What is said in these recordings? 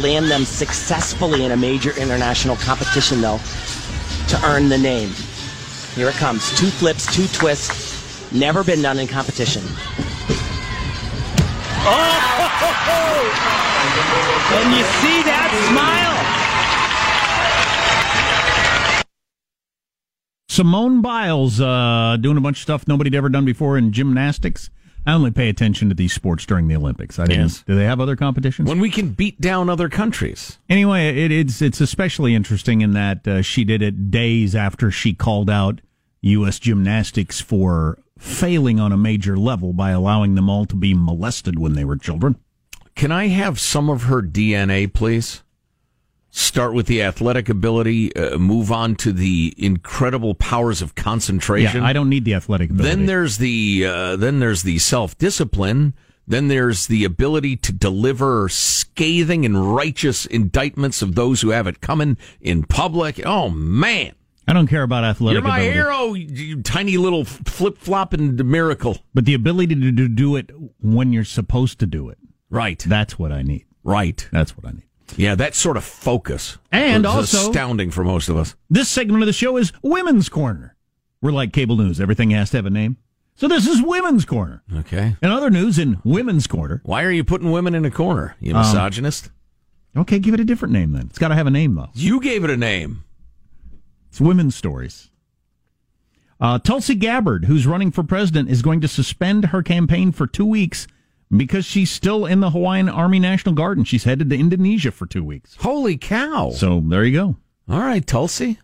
Land them successfully in a major international competition, though, to earn the name. Here it comes. Two flips, two twists. Never been done in competition. Oh! And you see that smile? Simone Biles uh, doing a bunch of stuff nobody'd ever done before in gymnastics. I only pay attention to these sports during the Olympics. I didn't. Yes. Do they have other competitions? When we can beat down other countries. Anyway, it, it's it's especially interesting in that uh, she did it days after she called out U.S. gymnastics for failing on a major level by allowing them all to be molested when they were children. Can I have some of her DNA, please? Start with the athletic ability, uh, move on to the incredible powers of concentration. Yeah, I don't need the athletic ability. Then there's the uh, then there's the self discipline. Then there's the ability to deliver scathing and righteous indictments of those who have it coming in public. Oh man, I don't care about athletic you're my ability. hero, you, tiny little flip flopping miracle. But the ability to do it when you're supposed to do it. Right, That's what I need. right. That's what I need. Yeah, that sort of focus. And also- astounding for most of us. This segment of the show is Women's Corner. We're like cable news. Everything has to have a name. So this is Women's Corner. Okay. And other news in Women's Corner. Why are you putting women in a corner? You Um, misogynist. Okay, give it a different name then. It's got to have a name, though. you gave it a name. It's Women's Stories. Uh, Tulsi Gabbard, who's running for president, is going to suspend her campaign for two weeks because she's still in the Hawaiian Army National Guard and she's headed to Indonesia for two weeks. Holy cow! So there you go. All right, Tulsi.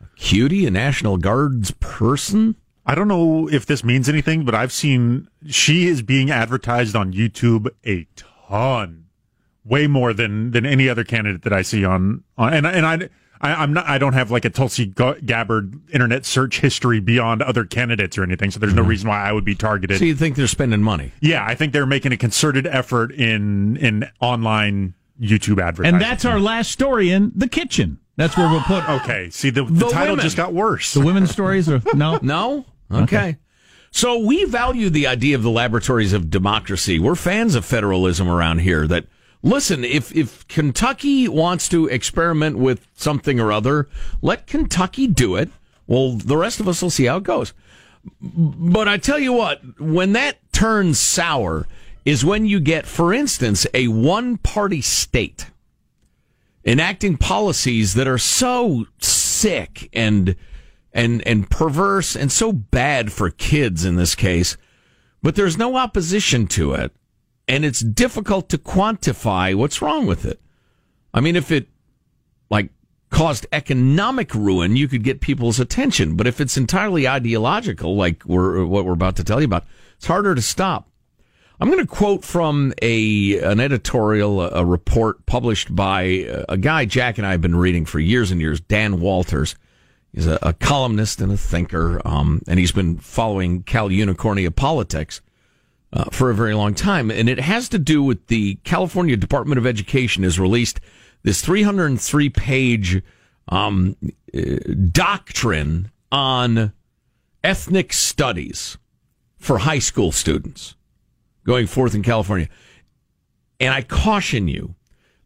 A cutie, a National Guards person. I don't know if this means anything, but I've seen she is being advertised on YouTube a ton, way more than than any other candidate that I see on. on and and I I, am not. I don't have like a Tulsi Gabbard internet search history beyond other candidates or anything. So there's no mm-hmm. reason why I would be targeted. So you think they're spending money? Yeah, I think they're making a concerted effort in in online YouTube advertising. And that's our last story in the kitchen. That's where we'll put. Okay. See, the, the, the title women. just got worse. The women's stories are no, no. Okay. okay. So we value the idea of the laboratories of democracy. We're fans of federalism around here. That listen, if if Kentucky wants to experiment with something or other, let Kentucky do it. Well, the rest of us will see how it goes. But I tell you what, when that turns sour is when you get, for instance, a one party state enacting policies that are so sick and and and perverse and so bad for kids in this case, but there's no opposition to it and it's difficult to quantify what's wrong with it. I mean, if it like caused economic ruin, you could get people's attention. But if it's entirely ideological, like we're what we're about to tell you about, it's harder to stop. I'm going to quote from a an editorial, a, a report published by a, a guy Jack and I have been reading for years and years, Dan Walters. He's a, a columnist and a thinker, um, and he's been following Cal Unicornia politics uh, for a very long time. And it has to do with the California Department of Education has released this 303 page um, uh, doctrine on ethnic studies for high school students going forth in California. And I caution you,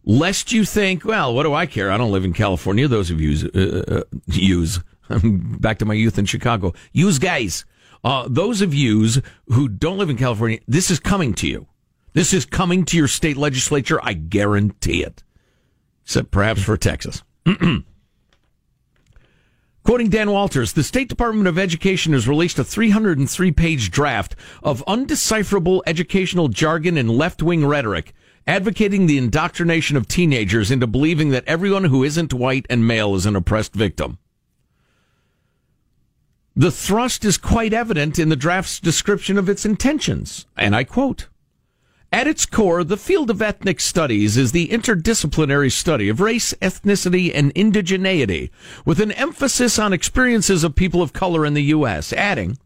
lest you think, well, what do I care? I don't live in California. Those of you uh, uh, use, back to my youth in Chicago, use guys. Uh, those of you who don't live in California, this is coming to you. This is coming to your state legislature. I guarantee it. Except perhaps for Texas. Quoting Dan Walters, the State Department of Education has released a 303 page draft of undecipherable educational jargon and left wing rhetoric, advocating the indoctrination of teenagers into believing that everyone who isn't white and male is an oppressed victim. The thrust is quite evident in the draft's description of its intentions, and I quote, at its core, the field of ethnic studies is the interdisciplinary study of race, ethnicity, and indigeneity, with an emphasis on experiences of people of color in the U.S., adding,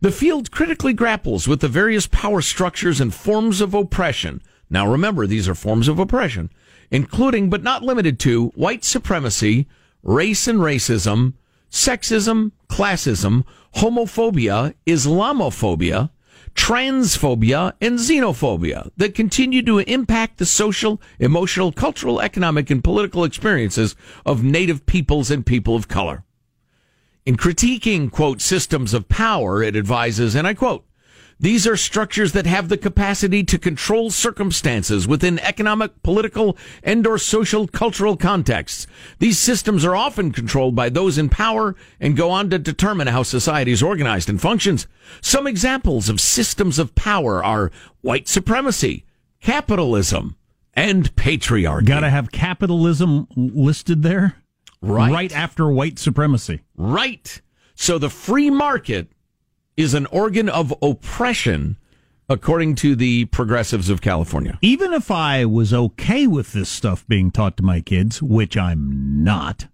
the field critically grapples with the various power structures and forms of oppression. Now remember, these are forms of oppression, including but not limited to white supremacy, race and racism, sexism, classism, homophobia, Islamophobia, transphobia, and xenophobia that continue to impact the social, emotional, cultural, economic, and political experiences of native peoples and people of color. In critiquing, quote, systems of power, it advises, and I quote, these are structures that have the capacity to control circumstances within economic, political, and or social cultural contexts. These systems are often controlled by those in power and go on to determine how society is organized and functions. Some examples of systems of power are white supremacy, capitalism, and patriarchy. Got to have capitalism listed there? Right. Right after white supremacy. Right. So the free market is an organ of oppression, according to the progressives of California. Even if I was okay with this stuff being taught to my kids, which I'm not,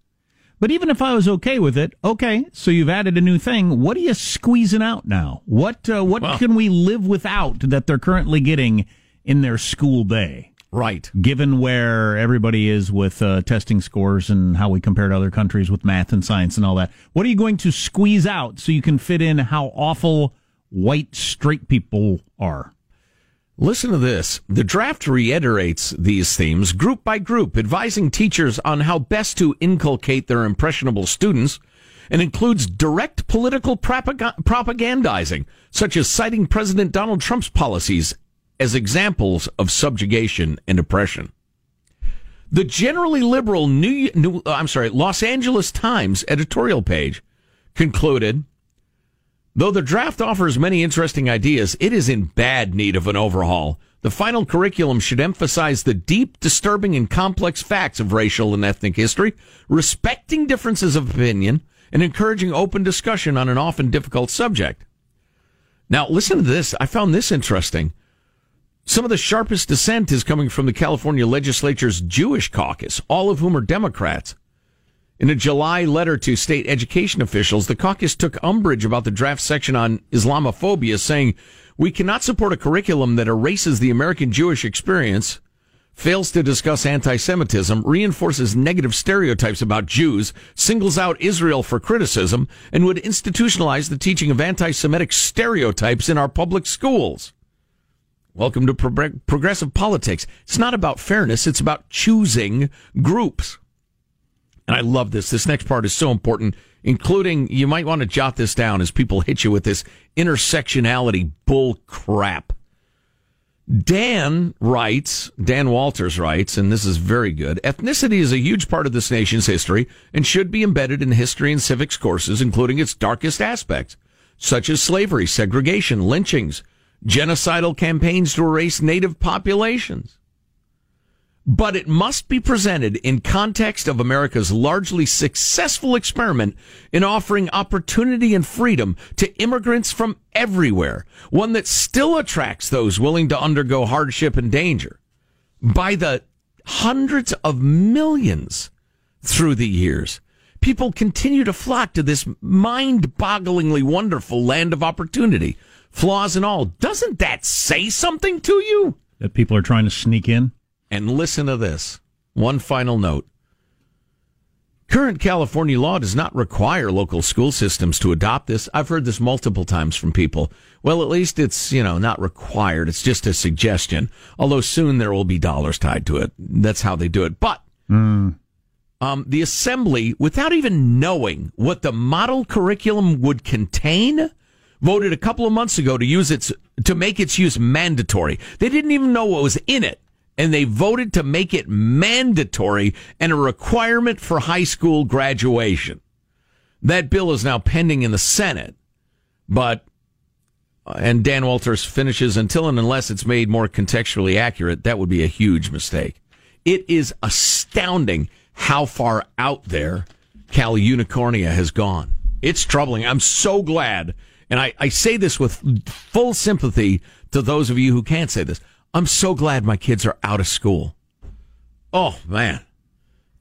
but even if I was okay with it, okay, so you've added a new thing. What are you squeezing out now? What uh, what well, can we live without that they're currently getting in their school day? Right. Given where everybody is with uh, testing scores and how we compare to other countries with math and science and all that, what are you going to squeeze out so you can fit in how awful white straight people are? Listen to this. The draft reiterates these themes group by group, advising teachers on how best to inculcate their impressionable students and includes direct political propagandizing, such as citing President Donald Trump's policies as examples of subjugation and oppression. The generally liberal New, New uh, I'm sorry, Los Angeles Times editorial page concluded Though the draft offers many interesting ideas, it is in bad need of an overhaul. The final curriculum should emphasize the deep, disturbing, and complex facts of racial and ethnic history, respecting differences of opinion, and encouraging open discussion on an often difficult subject. Now, listen to this. I found this interesting. Some of the sharpest dissent is coming from the California legislature's Jewish caucus, all of whom are Democrats. In a July letter to state education officials, the caucus took umbrage about the draft section on Islamophobia, saying, We cannot support a curriculum that erases the American Jewish experience, fails to discuss anti Semitism, reinforces negative stereotypes about Jews, singles out Israel for criticism, and would institutionalize the teaching of anti Semitic stereotypes in our public schools. Welcome to pro- progressive politics. It's not about fairness, it's about choosing groups. And I love this. This next part is so important, including you might want to jot this down as people hit you with this intersectionality bull crap. Dan writes, Dan Walters writes, and this is very good. Ethnicity is a huge part of this nation's history and should be embedded in history and civics courses, including its darkest aspects, such as slavery, segregation, lynchings, genocidal campaigns to erase native populations. But it must be presented in context of America's largely successful experiment in offering opportunity and freedom to immigrants from everywhere, one that still attracts those willing to undergo hardship and danger. By the hundreds of millions through the years, people continue to flock to this mind bogglingly wonderful land of opportunity flaws and all. Doesn't that say something to you? That people are trying to sneak in? And listen to this. One final note. Current California law does not require local school systems to adopt this. I've heard this multiple times from people. Well, at least it's, you know, not required. It's just a suggestion. Although soon there will be dollars tied to it. That's how they do it. But, mm. um, the assembly, without even knowing what the model curriculum would contain, voted a couple of months ago to use its to make its use mandatory. They didn't even know what was in it, and they voted to make it mandatory and a requirement for high school graduation. That bill is now pending in the Senate, but uh, and Dan Walters finishes until and unless it's made more contextually accurate, that would be a huge mistake. It is astounding how far out there Cal Unicornia has gone. It's troubling. I'm so glad and I, I say this with full sympathy to those of you who can't say this. I'm so glad my kids are out of school. Oh man,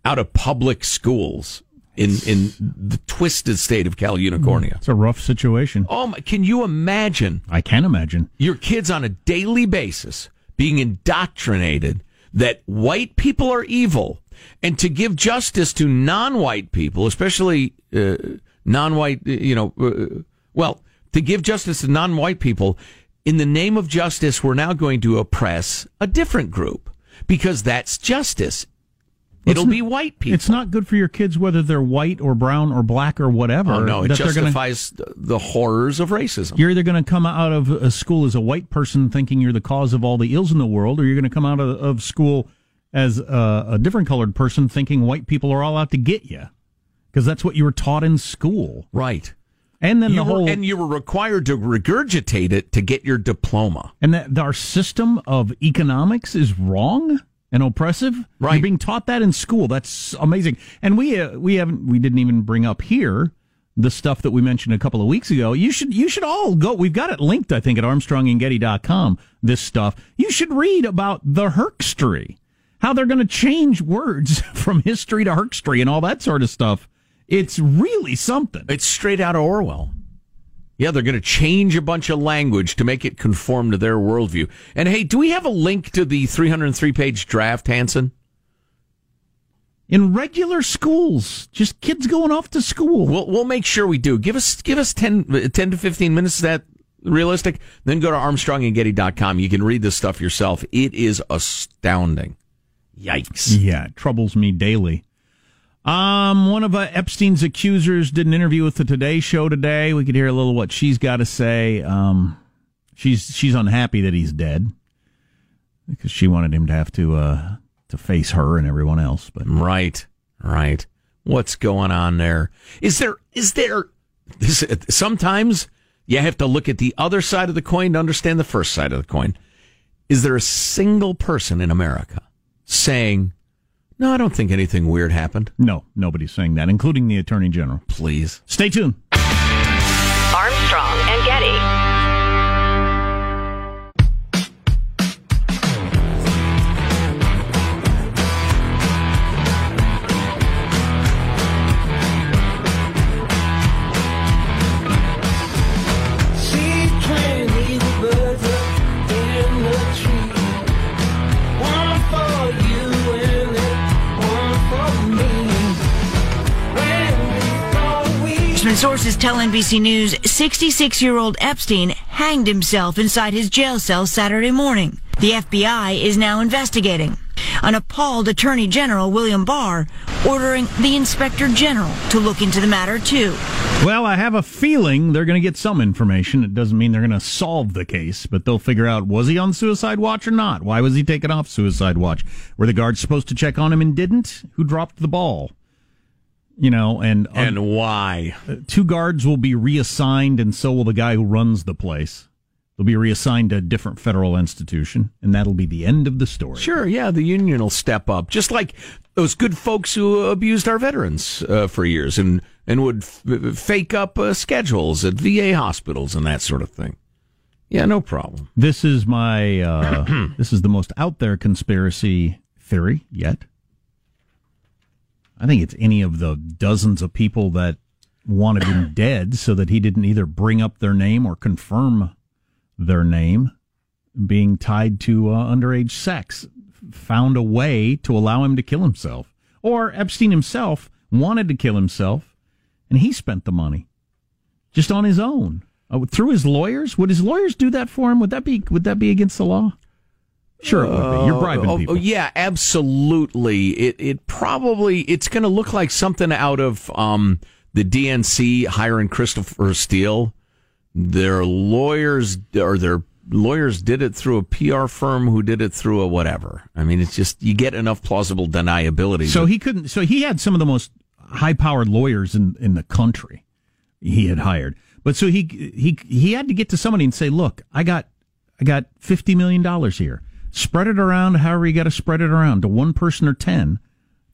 out of public schools in in the twisted state of Cal Unicornia. It's a rough situation. Oh my, can you imagine? I can imagine your kids on a daily basis being indoctrinated that white people are evil and to give justice to non-white people, especially uh, non-white, you know, uh, well, to give justice to non white people. In the name of justice, we're now going to oppress a different group because that's justice. It'll it's be white people. It's not good for your kids whether they're white or brown or black or whatever. Oh, no, it justifies gonna, the horrors of racism. You're either going to come out of a school as a white person thinking you're the cause of all the ills in the world, or you're going to come out of, of school as a, a, different colored person thinking white people are all out to get you. Because that's what you were taught in school. Right. And then you the whole were, and you were required to regurgitate it to get your diploma. And that our system of economics is wrong and oppressive. Right, You're being taught that in school. That's amazing. And we uh, we haven't we didn't even bring up here the stuff that we mentioned a couple of weeks ago. You should you should all go. We've got it linked, I think, at ArmstrongandGetty.com. This stuff you should read about the Herkstery, how they're going to change words from history to Herkstery and all that sort of stuff it's really something. It's straight out of Orwell. Yeah, they're going to change a bunch of language to make it conform to their worldview. And hey, do we have a link to the 303 page draft, Hanson? In regular schools, just kids going off to school. We'll, we'll make sure we do. Give us give us 10, 10 to 15 minutes. Is that realistic? Then go to armstrongandgetty.com. You can read this stuff yourself. It is astounding. Yikes. Yeah, it troubles me daily. Um, one of uh, Epstein's accusers did an interview with the Today Show today. We could hear a little what she's got to say. Um, she's she's unhappy that he's dead because she wanted him to have to uh, to face her and everyone else. But right, right. What's going on there? Is there is there this, sometimes you have to look at the other side of the coin to understand the first side of the coin. Is there a single person in America saying no, I don't think anything weird happened. No, nobody's saying that, including the Attorney General. Please. Stay tuned. And sources tell NBC News 66 year old Epstein hanged himself inside his jail cell Saturday morning. The FBI is now investigating. An appalled Attorney General William Barr ordering the Inspector General to look into the matter too. Well, I have a feeling they're going to get some information. It doesn't mean they're going to solve the case, but they'll figure out was he on suicide watch or not? Why was he taken off suicide watch? Were the guards supposed to check on him and didn't? Who dropped the ball? You know, and and why? two guards will be reassigned, and so will the guy who runs the place. They'll be reassigned to a different federal institution, and that'll be the end of the story. Sure, yeah, the union will step up, just like those good folks who abused our veterans uh, for years and and would f- fake up uh, schedules at VA hospitals and that sort of thing. Yeah, no problem. This is my uh, this is the most out there conspiracy theory yet. I think it's any of the dozens of people that wanted him dead so that he didn't either bring up their name or confirm their name being tied to uh, underage sex found a way to allow him to kill himself. Or Epstein himself wanted to kill himself and he spent the money just on his own uh, through his lawyers. Would his lawyers do that for him? Would that be would that be against the law Sure, it would be. You're bribing oh, people. Oh, yeah, absolutely. It it probably it's going to look like something out of um, the DNC hiring Christopher Steele. Their lawyers or their lawyers did it through a PR firm who did it through a whatever. I mean, it's just you get enough plausible deniability. So he couldn't. So he had some of the most high-powered lawyers in in the country. He had hired, but so he he he had to get to somebody and say, "Look, I got I got fifty million dollars here. Spread it around, however you got to spread it around to one person or ten,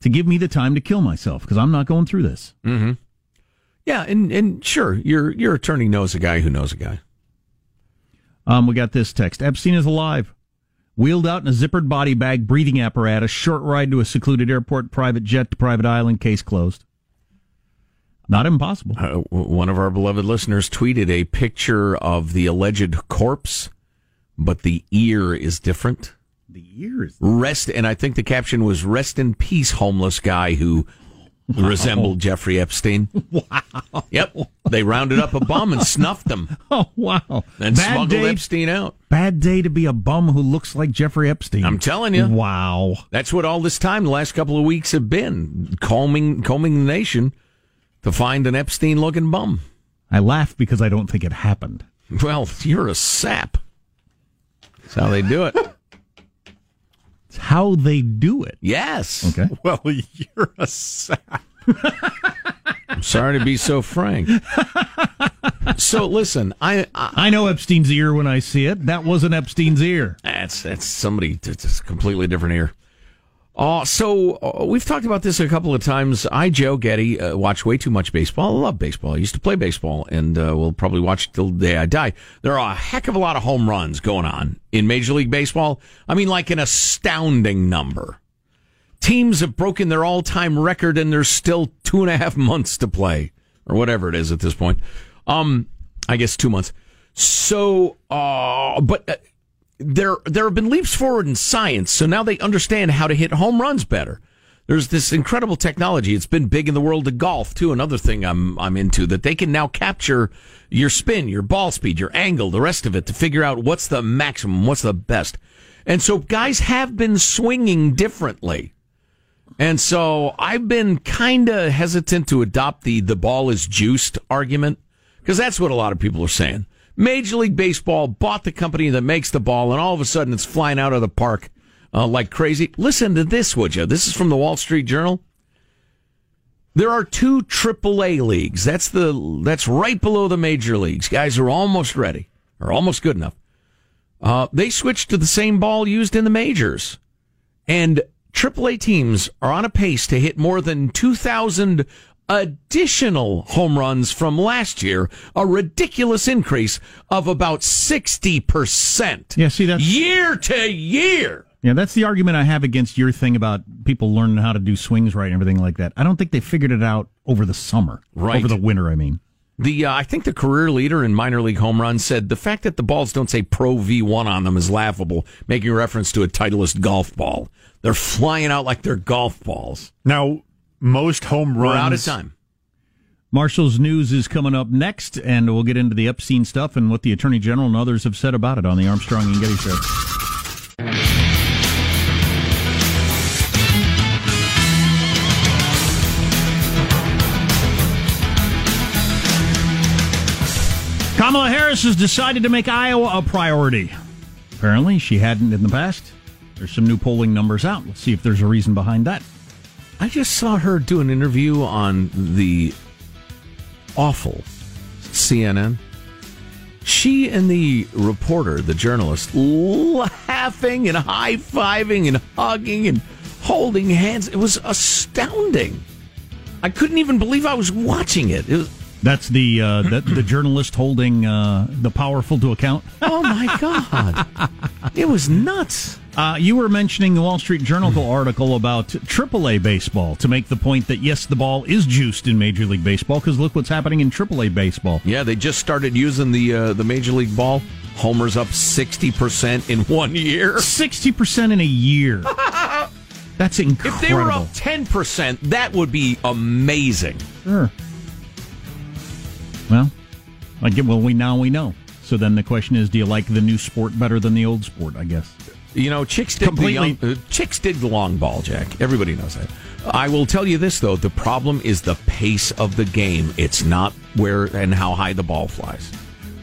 to give me the time to kill myself because I'm not going through this." hmm Yeah, and and sure, your your attorney knows a guy who knows a guy. Um, we got this text: Epstein is alive. Wheeled out in a zippered body bag, breathing apparatus, short ride to a secluded airport, private jet to private island, case closed. Not impossible. Uh, one of our beloved listeners tweeted a picture of the alleged corpse, but the ear is different. The ear is rest, and I think the caption was "Rest in peace, homeless guy who Wow. resembled Jeffrey Epstein." Wow. Yep, they rounded up a bum and snuffed him, Oh wow! and Bad smuggled day- Epstein out. Bad day to be a bum who looks like Jeffrey Epstein. I'm telling you. Wow. That's what all this time, the last couple of weeks, have been combing combing the nation to find an Epstein-looking bum. I laugh because I don't think it happened. Well, you're a sap. That's how they do it. It's how they do it. Yes. Okay. Well, you're a sap. I'm sorry to be so frank. So listen, I, I I know Epstein's ear when I see it. That wasn't Epstein's ear. that's that's somebody It's a completely different ear. Uh, so uh, we've talked about this a couple of times. I, Joe Getty, uh, watch way too much baseball. I love baseball. I used to play baseball, and uh, will probably watch till the day I die. There are a heck of a lot of home runs going on in Major League Baseball. I mean, like an astounding number. Teams have broken their all-time record, and there's still two and a half months to play, or whatever it is at this point. Um, I guess two months. So, uh, but. There there have been leaps forward in science, so now they understand how to hit home runs better. There's this incredible technology. It's been big in the world of golf too. Another thing I'm I'm into that they can now capture your spin, your ball speed, your angle, the rest of it to figure out what's the maximum, what's the best. And so guys have been swinging differently. And so I've been kind of hesitant to adopt the the ball is juiced argument because that's what a lot of people are saying. Major League Baseball bought the company that makes the ball, and all of a sudden it's flying out of the park uh, like crazy. Listen to this, would you? This is from the Wall Street Journal. There are two AAA leagues. That's the that's right below the major leagues. Guys are almost ready, or almost good enough. Uh, they switched to the same ball used in the majors, and AAA teams are on a pace to hit more than 2,000 additional home runs from last year, a ridiculous increase of about 60%. Yeah, see that's Year to year. yeah, that's the argument I have against your thing about people learning how to do swings right and everything like that. I don't think they figured it out over the summer, Right. Over the winter, I mean. The uh, I think the career leader in minor league home runs said the fact that the balls don't say Pro V1 on them is laughable, making reference to a Titleist golf ball. They're flying out like they're golf balls. Now, most home runs. We're out of time. Marshall's news is coming up next, and we'll get into the Epstein stuff and what the Attorney General and others have said about it on the Armstrong and Getty Show. Kamala Harris has decided to make Iowa a priority. Apparently, she hadn't in the past. There's some new polling numbers out. Let's see if there's a reason behind that. I just saw her do an interview on the awful CNN. She and the reporter, the journalist, laughing and high fiving and hugging and holding hands. It was astounding. I couldn't even believe I was watching it. It was That's the uh, the, the journalist holding uh, the powerful to account. Oh my god! it was nuts. Uh, you were mentioning the Wall Street Journal article about AAA baseball to make the point that yes, the ball is juiced in Major League Baseball because look what's happening in AAA baseball. Yeah, they just started using the uh, the Major League ball. Homers up sixty percent in one year. Sixty percent in a year. That's incredible. If they were up ten percent, that would be amazing. Sure. Well, I get. Well, we now we know. So then the question is, do you like the new sport better than the old sport? I guess. You know, chicks did Completely. the young, uh, chicks dig the long ball, Jack. Everybody knows that. I will tell you this though: the problem is the pace of the game. It's not where and how high the ball flies.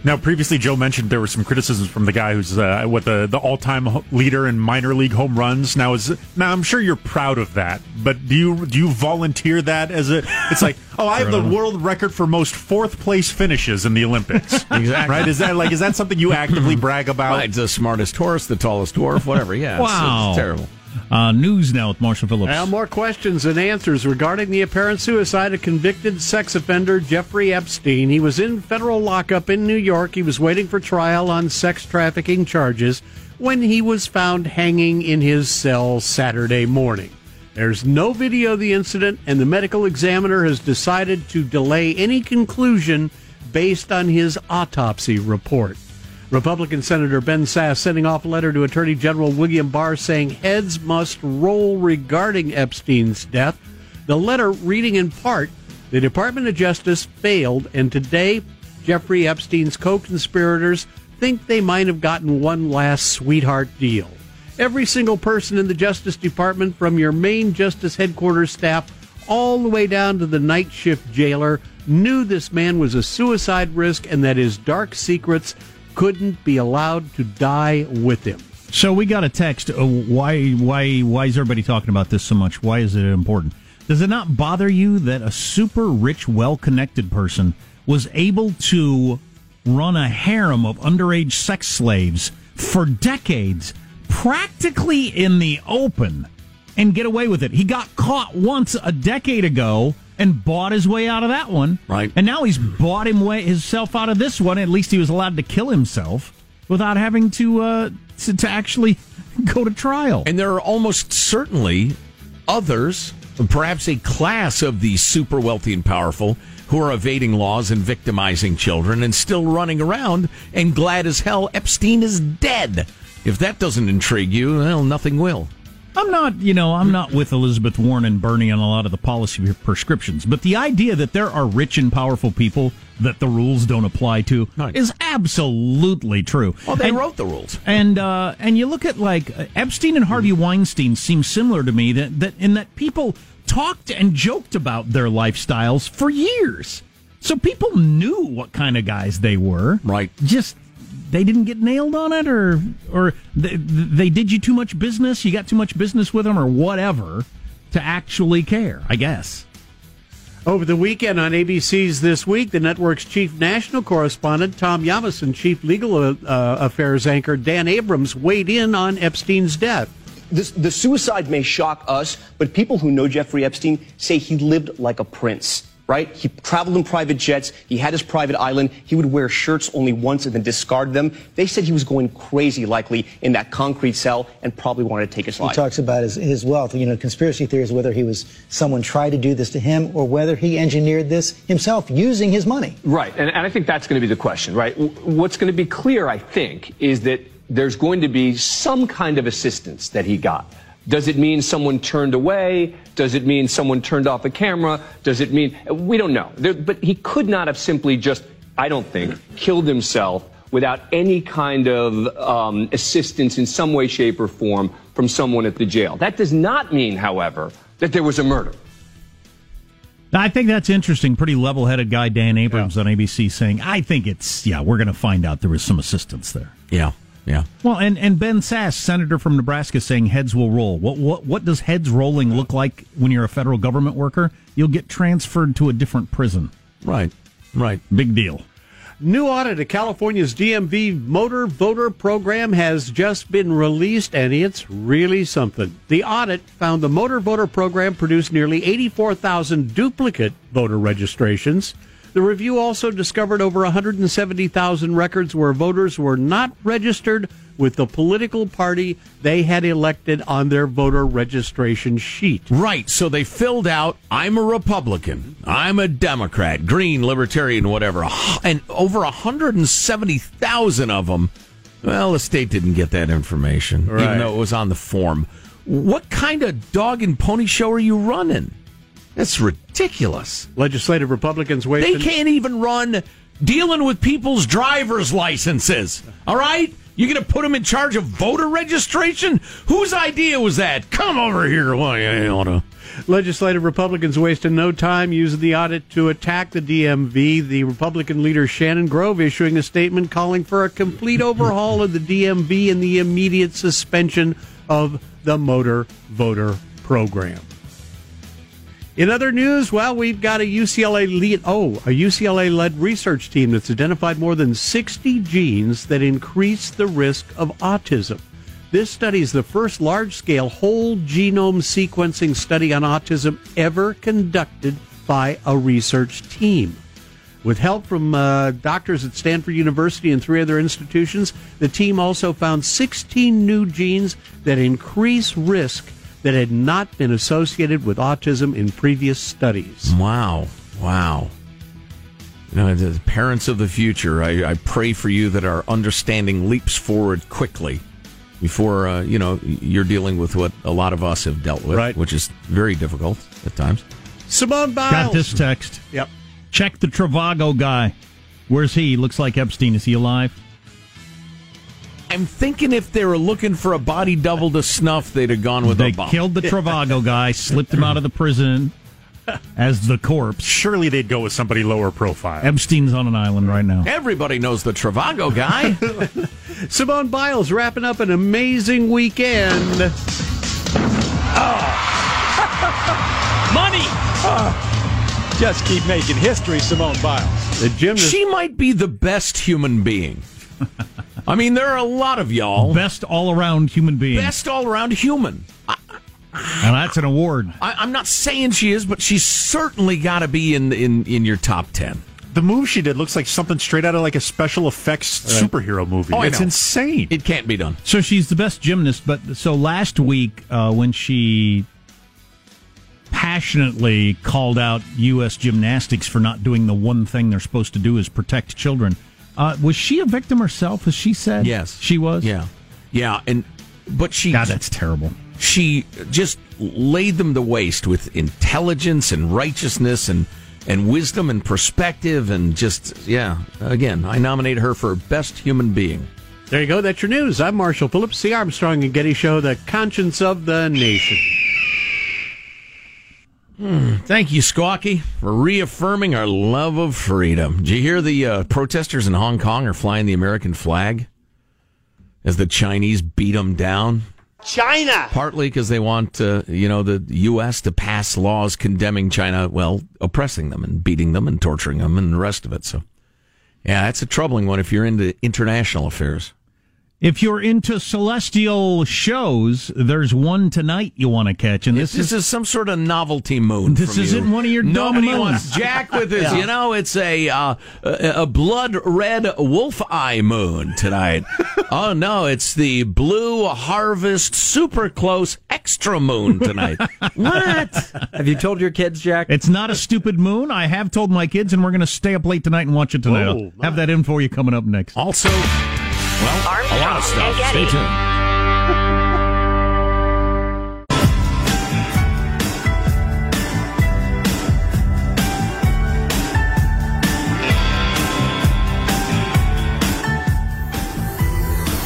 Now, previously, Joe mentioned there were some criticisms from the guy who's uh, what the the all time leader in minor league home runs. Now, is now I'm sure you're proud of that, but do you do you volunteer that as a? It's like, oh, I have the world record for most fourth place finishes in the Olympics. Exactly. right? Is that like is that something you actively brag about? Right, the smartest horse, the tallest dwarf, whatever. Yeah, it's- Wow. it's terrible. Uh, news now with Marshall Phillips. Now, more questions and answers regarding the apparent suicide of convicted sex offender Jeffrey Epstein. He was in federal lockup in New York. He was waiting for trial on sex trafficking charges when he was found hanging in his cell Saturday morning. There's no video of the incident, and the medical examiner has decided to delay any conclusion based on his autopsy report. Republican Senator Ben Sasse sending off a letter to Attorney General William Barr saying heads must roll regarding Epstein's death. The letter reading in part, the Department of Justice failed, and today Jeffrey Epstein's co conspirators think they might have gotten one last sweetheart deal. Every single person in the Justice Department, from your main Justice headquarters staff all the way down to the night shift jailer, knew this man was a suicide risk and that his dark secrets couldn't be allowed to die with him. So we got a text. Uh, why? Why? Why is everybody talking about this so much? Why is it important? Does it not bother you that a super rich, well-connected person was able to run a harem of underage sex slaves for decades, practically in the open, and get away with it? He got caught once a decade ago and bought his way out of that one. Right. And now he's bought him way, himself out of this one. At least he was allowed to kill himself without having to uh, to, to actually go to trial. And there are almost certainly others, perhaps a class of the super wealthy and powerful, who are evading laws and victimizing children and still running around and glad as hell Epstein is dead. If that doesn't intrigue you, well, nothing will. I'm not, you know, I'm not with Elizabeth Warren and Bernie on a lot of the policy prescriptions, but the idea that there are rich and powerful people that the rules don't apply to Right. is absolutely true. Well, they And- wrote the rules. And uh, and you look at like Epstein and Harvey Weinstein seem similar to me that that in that people talked and joked about their lifestyles for years, so people knew what kind of guys they were. Right. Just they didn't get nailed on it, or or they, they did you too much business. You got too much business with them, or whatever, to actually care. I guess. Over the weekend on ABC's This Week, the network's chief national correspondent, Tom Llamas, and chief legal uh, affairs anchor, Dan Abrams, weighed in on Epstein's death. This, the suicide may shock us, but people who know Jeffrey Epstein say he lived like a prince, right? He traveled in private jets. He had his private island. He would wear shirts only once and then discard them. They said he was going crazy, likely, in that concrete cell and probably wanted to take his He life. He talks about his, his wealth. You know, conspiracy theories, whether he was someone tried to do this to him or whether he engineered this himself using his money. Right, and, and I think that's going to be the question, right? What's going to be clear, I think, is that there's going to be some kind of assistance that he got. Does it mean someone turned away? Does it mean someone turned off the camera? Does it mean we don't know? There, but he could not have simply just, I don't think, killed himself without any kind of um, assistance in some way, shape, or form from someone at the jail. That does not mean, however, that there was a murder. I think that's interesting. Pretty level headed guy, Dan Abrams on ABC, saying, I think it's, yeah, we're going to find out there was some assistance there. Yeah. Yeah. Well, and, and Ben Sasse, senator from Nebraska, saying heads will roll. What, what what does heads rolling look like when you're a federal government worker? You'll get transferred to a different prison. Right. Right. Big deal. New audit of California's DMV motor voter program has just been released, and it's really something. The audit found the motor voter program produced nearly 84,000 duplicate voter registrations. The review also discovered over 170,000 records where voters were not registered with the political party they had elected on their voter registration sheet. Right. So they filled out, I'm a Republican, I'm a Democrat, Green, Libertarian, whatever. And over 170,000 of them, well, the state didn't get that information, Right. even though it was on the form. What kind of dog and pony show are you running? That's ridiculous. Legislative Republicans wait. They can't even run dealing with people's driver's licenses. All right? You're going to put them in charge of voter registration? Whose idea was that? Come over here. Well, yeah, you ought to. Legislative Republicans wasted no time using the audit to attack the DMV. The Republican leader Shannon Grove issuing a statement calling for a complete overhaul of the DMV and the immediate suspension of the motor voter program. In other news, well, we've got a UCLA lead, oh, a UCLA led research team that's identified more than 60 genes that increase the risk of autism. This study is the first large scale whole genome sequencing study on autism ever conducted by a research team. With help from uh, doctors at Stanford University and three other institutions, the team also found 16 new genes that increase risk that had not been associated with autism in previous studies. Wow. Wow. You know, the parents of the future, I, I pray for you that our understanding leaps forward quickly before, uh, you know, you're dealing with what a lot of us have dealt with, Right. which is very difficult at times. Simone Biles. Got this text. Yep. Check the Trivago guy. Where's he? Looks like Epstein. Is he alive? I'm thinking if they were looking for a body double to snuff, they'd have gone with a They Obama. killed the Trivago guy, slipped him out of the prison as the corpse. Surely they'd go with somebody lower profile. Epstein's on an island right now. Everybody knows the Trivago guy. Simone Biles wrapping up an amazing weekend. Money! Just keep making history, Simone Biles. The gymnast. she might be the best human being. I mean, there are a lot of y'all. Best all around human being. Best all around human. And that's an award. I, I'm not saying she is, but she's certainly got to be in, in in your top ten. The move she did looks like something straight out of like a special effects superhero movie. Oh, it's know. insane. It can't be done. So she's the best gymnast, but so last week uh, when she passionately called out U.S. gymnastics for not doing the one thing they're supposed to do is protect children, uh, was she a victim herself? As she said, Yes, she was. Yeah, yeah, and but she God, that's terrible. she just laid them to waste with intelligence and righteousness and and wisdom and perspective and just yeah. Again, I nominate her for best human being. There you go. That's your news. I'm Marshall Phillips, the Armstrong and Getty Show, the conscience of the nation. Thank you, Squawky, for reaffirming our love of freedom. Did you hear the uh, protesters in Hong Kong are flying the American flag as the Chinese beat them down? China. Partly because they want, uh, you know, the U.S. to pass laws condemning China, well, oppressing them and beating them and torturing them and the rest of it. So, yeah, that's a troubling one if you're into international affairs. If you're into celestial shows, there's one tonight you want to catch, and this, This, is, some sort of novelty moon. This from isn't you. one of your dumb Nobody moons. wants Jack with his. Yeah. You know, it's a uh, a, a blood red wolf eye moon tonight. oh no, it's the blue harvest super close extra moon tonight. what? Have you told your kids, Jack? It's not a stupid moon. I have told my kids, and we're going to stay up late tonight and watch it tonight. Whoa, I'll have that in for you coming up next. Also, well, Armstrong a lot of stuff. Stay tuned.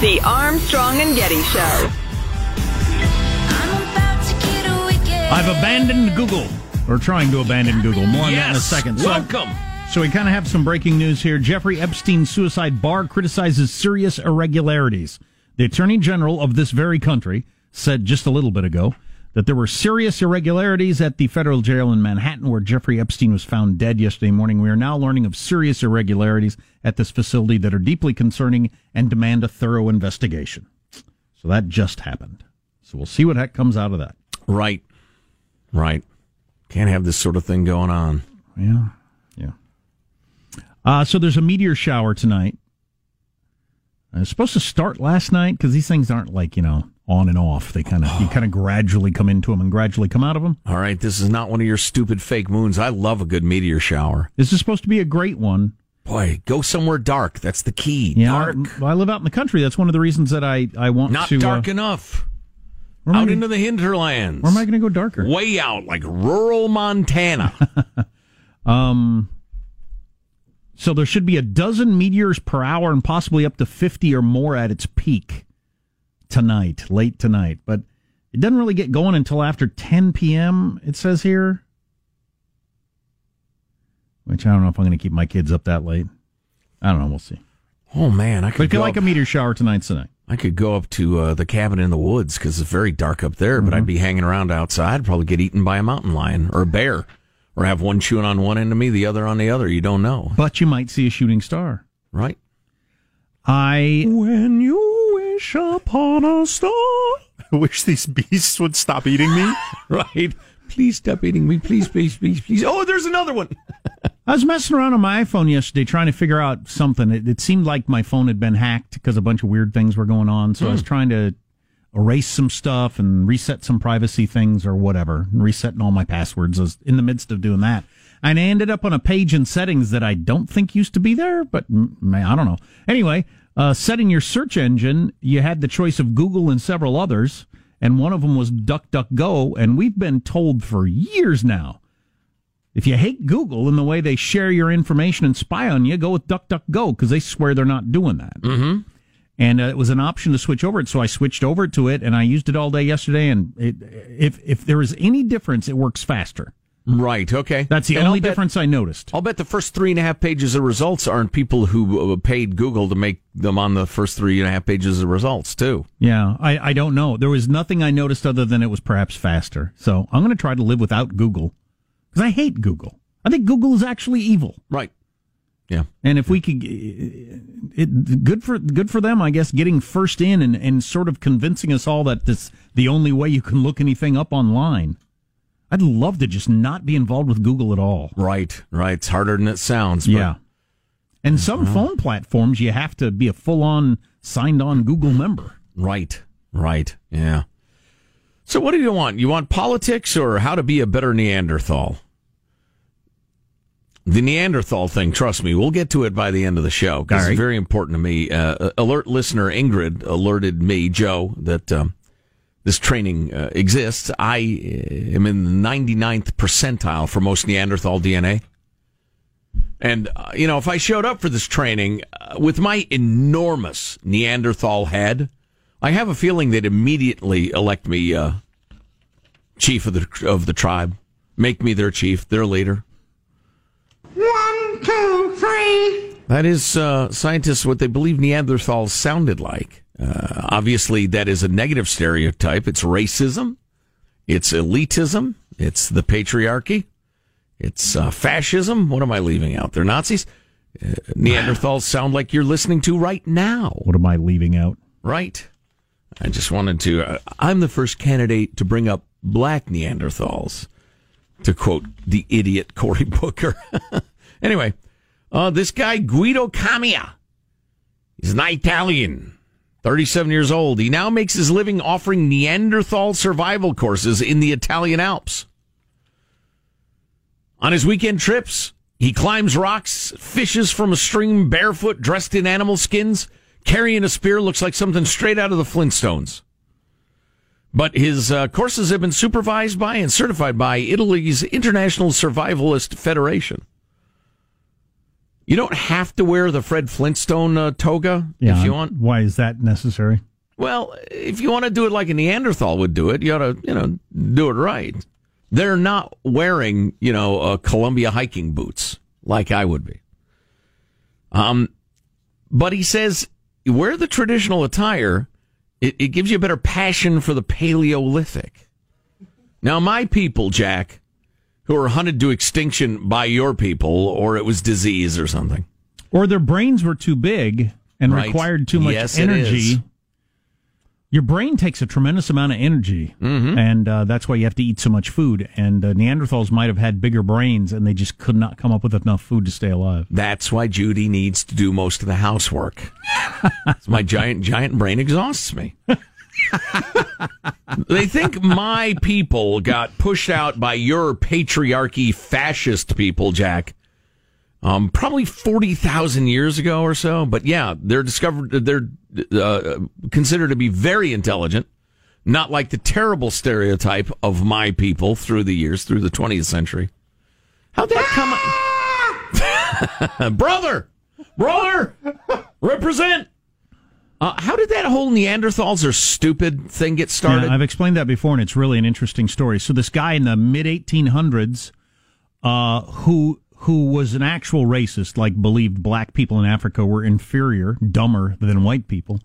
The Armstrong and Getty Show. i have abandoned Google, or trying to abandon Google. More on that in a second. So Welcome. So we kind of have some breaking news here. Jeffrey Epstein's suicide Barr criticizes serious irregularities. The Attorney General of this very country said just a little bit ago that there were serious irregularities at the federal jail in Manhattan where Jeffrey Epstein was found dead yesterday morning. We are now learning of serious irregularities at this facility that are deeply concerning and demand a thorough investigation. So that just happened. So we'll see what heck comes out of that. Right. Right. Can't have this sort of thing going on. Yeah. Uh, so there's a meteor shower tonight. Uh, It's supposed to start last night because these things aren't like, you know, on and off. They kind of, you kind of gradually come into them and gradually come out of them. All right, this is not one of your stupid fake moons. I love a good meteor shower. This is supposed to be a great one. Boy, go somewhere dark. That's the key. Yeah. dark. Well, I live out in the country. That's one of the reasons that I, I want Not to. dark uh, enough. I Out gonna- into the hinterlands. Where am I going to go darker? Way out, like rural Montana. Um, so there should be a dozen meteors per hour and possibly up to 50 or more at its peak tonight, late tonight. But it doesn't really get going until after 10 p.m., it says here. Which I don't know if I'm going to keep my kids up that late. I don't know. We'll see. oh man, I But could go like up, a meteor shower tonight's tonight. I could go up to uh, the cabin in the woods because it's very dark up there. But I'd be hanging around outside. Probably get eaten by a mountain lion or a bear, or have one chewing on one end of me, the other on the other. You don't know, But you might see a shooting star. right? I When you wish upon a star. I wish these beasts would stop eating me. right. Please stop eating me. Please, please, please, please. Oh, there's another one. I was messing around on my iPhone yesterday trying to figure out something. It, it seemed like my phone had been hacked because a bunch of weird things were going on. So I was hmm. trying to erase some stuff and reset some privacy things or whatever, and resetting all my passwords. I was in the midst of doing that. And I ended up on a page in settings that I don't think used to be there, but I don't know. Anyway, uh, setting your search engine, you had the choice of Google and several others, and one of them was DuckDuckGo. And we've been told for years now if you hate Google and the way they share your information and spy on you, go with DuckDuckGo because they swear they're not doing that. Mm-hmm. And uh, it was an option to switch over it, so I switched over to it, and I used it all day yesterday. And it, if if there is any difference, it works faster. Right. Okay. That's the And only bet- difference I noticed. I'll bet the first three and a half pages of results aren't people who uh, paid Google to make them on the first three and a half pages of results too. Yeah, I, I don't know. There was nothing I noticed other than it was perhaps faster. So I'm going to try to live without Google because I hate Google. I think Google is actually evil. Right. Yeah. And if we could, uh, it, good for good for them, I guess. Getting first in and, and sort of convincing us all that this the only way you can look anything up online. I'd love to just not be involved with Google at all. Right. Right. It's harder than it sounds. But Yeah. And some uh-huh. phone platforms, you have to be a full on signed on Google member. Right. Right. Yeah. So what do you want? You want politics or how to be a better Neanderthal? The Neanderthal thing, trust me, we'll get to it by the end of the show because right. it's very important to me. Uh, alert listener Ingrid alerted me, Joe, that um, this training uh, exists. I uh, am in the 99th percentile for most Neanderthal DNA. And, uh, you know, if I showed up for this training uh, with my enormous Neanderthal head, I have a feeling they'd immediately elect me uh, chief of the of the tribe, make me their chief, their leader. One, two, three. That is uh, scientists what they believe Neanderthals sounded like. Uh, obviously, that is a negative stereotype. It's racism, it's elitism, it's the patriarchy, it's uh, fascism. What am I leaving out? They're Nazis. Uh, Neanderthals sound like you're listening to right now. What am I leaving out? Right. I just wanted to. Uh, I'm the first candidate to bring up black Neanderthals, to quote the idiot Cory Booker. anyway, uh, this guy Guido Camia, he's an Italian, 37 years old. He now makes his living offering Neanderthal survival courses in the Italian Alps. On his weekend trips, he climbs rocks, fishes from a stream barefoot, dressed in animal skins, carrying a spear looks like something straight out of the Flintstones. But his uh, courses have been supervised by and certified by Italy's International Survivalist Federation. You don't have to wear the Fred Flintstone uh, toga Yeah, if you want. Why is that necessary? Well, if you want to do it like a Neanderthal would do it, you ought to, you know, do it right. They're not wearing, you know, uh, Columbia hiking boots like I would be. Um, but he says, wear the traditional attire. It, it gives you a better passion for the Paleolithic. Now, my people, Jack, who were hunted to extinction by your people, or it was disease or something. Or their brains were too big and Right. required too much Yes, energy. Your brain takes a tremendous amount of energy, Mm-hmm. and uh, that's why you have to eat so much food. And uh, Neanderthals might have had bigger brains, and they just could not come up with enough food to stay alive. That's why Judy needs to do most of the housework. my giant giant brain exhausts me. they think my people got pushed out by your patriarchy fascist people, Jack. Um, probably forty thousand years ago or so. But yeah, they're discovered. They're uh, considered to be very intelligent, not like the terrible stereotype of my people through the years, through the twentieth century. How'd that come? brother, brother, represent. Uh, how did that whole Neanderthals are stupid thing get started? Yeah, I've explained that before, and it's really an interesting story. So this guy in the mid 1800s, uh, who who was an actual racist, like believed black people in Africa were inferior, dumber than white people.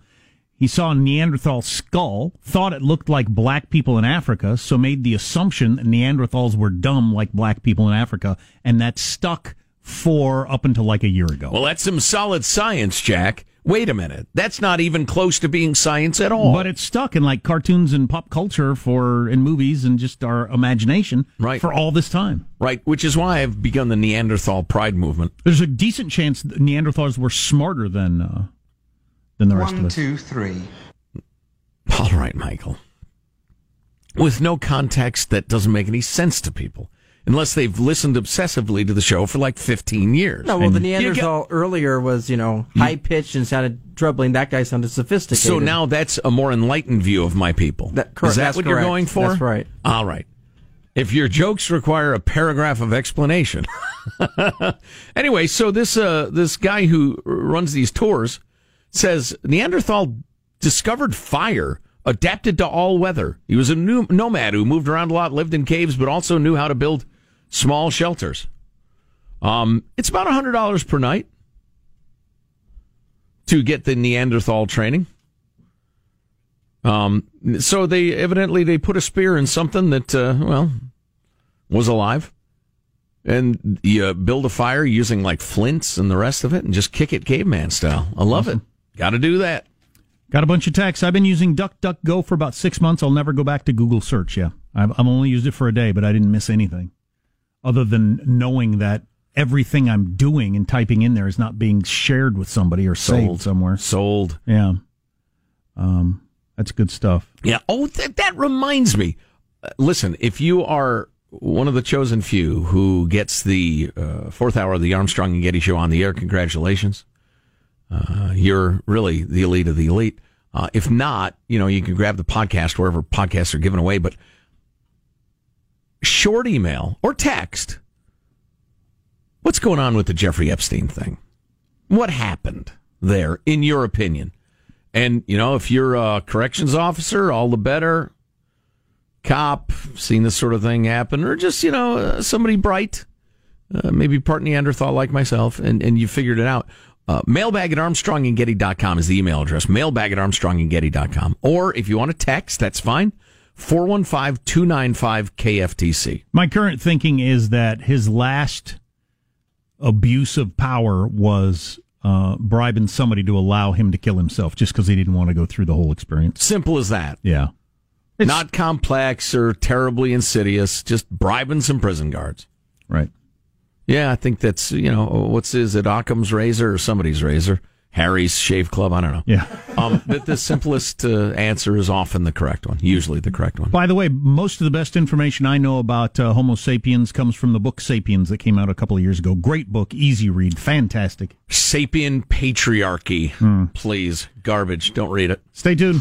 He saw a Neanderthal skull, thought it looked like black people in Africa, so made the assumption that Neanderthals were dumb like black people in Africa, and that stuck for up until like a year ago. well, that's some solid science, Jack. Wait a minute, that's not even close to being science at all. But it's stuck in like cartoons and pop culture for in movies and just our imagination Right. for all this time. right, which is why I've begun the Neanderthal Pride movement. There's a decent chance that Neanderthals were smarter than uh, than the rest of One, us. two, three. All right, Michael. With no context that doesn't make any sense to people, unless they've listened obsessively to the show for like 15 years. No, well, the And get- Neanderthal earlier was, you know, high pitched and sounded troubling. That guy sounded sophisticated. So now that's a more enlightened view of my people. That- correct, Is that that's what you're going for? That's right. All right. If your jokes require a paragraph of explanation. anyway, so this uh, this guy who runs these tours says Neanderthal discovered fire, adapted to all weather. He was a new nomad who moved around a lot, lived in caves, but also knew how to build small shelters. Um, it's about hundred dollars per night to get the Neanderthal training. Um, so they evidently they put a spear in something that uh, well was alive, and you build a fire using like flints and the rest of it, and just kick it caveman style. I love it. Got to do that. Got a bunch of texts. I've been using DuckDuckGo for about six months. I'll never go back to Google search. Yeah, I've, I've only used it for a day, but I didn't miss anything other than knowing that everything I'm doing and typing in there is not being shared with somebody or saved Sold. somewhere. Sold. Yeah, um, that's good stuff. Yeah. Oh, that, that reminds me. Uh, listen, if you are one of the chosen few who gets the uh, fourth hour of the Armstrong and Getty show on the air, congratulations. Uh, you're really the elite of the elite. Uh, if not, you know, you can grab the podcast wherever podcasts are given away, but short email or text. What's going on with the Jeffrey Epstein thing? What happened there, in your opinion? And, you know, if you're a corrections officer, all the better. Cop, seen this sort of thing happen, or just, you know, uh, somebody bright, uh, maybe part Neanderthal like myself, and, and you figured it out. Uh, mailbag at armstrongandgetty.com is the email address. Mailbag at armstrongandgetty.com. Or if you want to text, that's fine. 415 295 KFTC. My current thinking is that his last abuse of power was uh, bribing somebody to allow him to kill himself just because he didn't want to go through the whole experience. Simple as that. Yeah. It's, Not complex or terribly insidious, just bribing some prison guards. Right. Yeah, I think that's, you know, what's is it Occam's razor or somebody's razor? Harry's shave club? I don't know. Yeah. um, but the simplest uh, answer is often the correct one, usually the correct one. By the way, most of the best information I know about uh, Homo sapiens comes from the book Sapiens that came out a couple of years ago. Great book, easy read, fantastic. Sapien patriarchy. Please, garbage. Don't read it. Stay tuned.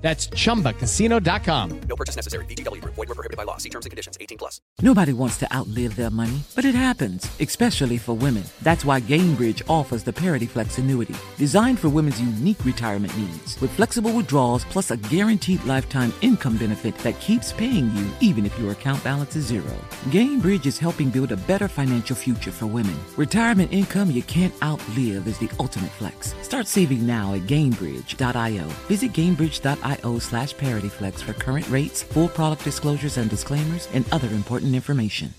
That's chumbacasino.com. No purchase necessary. VGW Group. Void were prohibited by law. See terms and conditions. 18 plus. Nobody wants to outlive their money, but it happens, especially for women. That's why Gainbridge offers the Parity Flex annuity, designed for women's unique retirement needs, with flexible withdrawals plus a guaranteed lifetime income benefit that keeps paying you even if your account balance is zero. Gainbridge is helping build a better financial future for women. Retirement income you can't outlive is the ultimate flex. Start saving now at Gainbridge.io. Visit Gainbridge.io slash ParityFlex for current rates, full product disclosures and disclaimers, and other important information.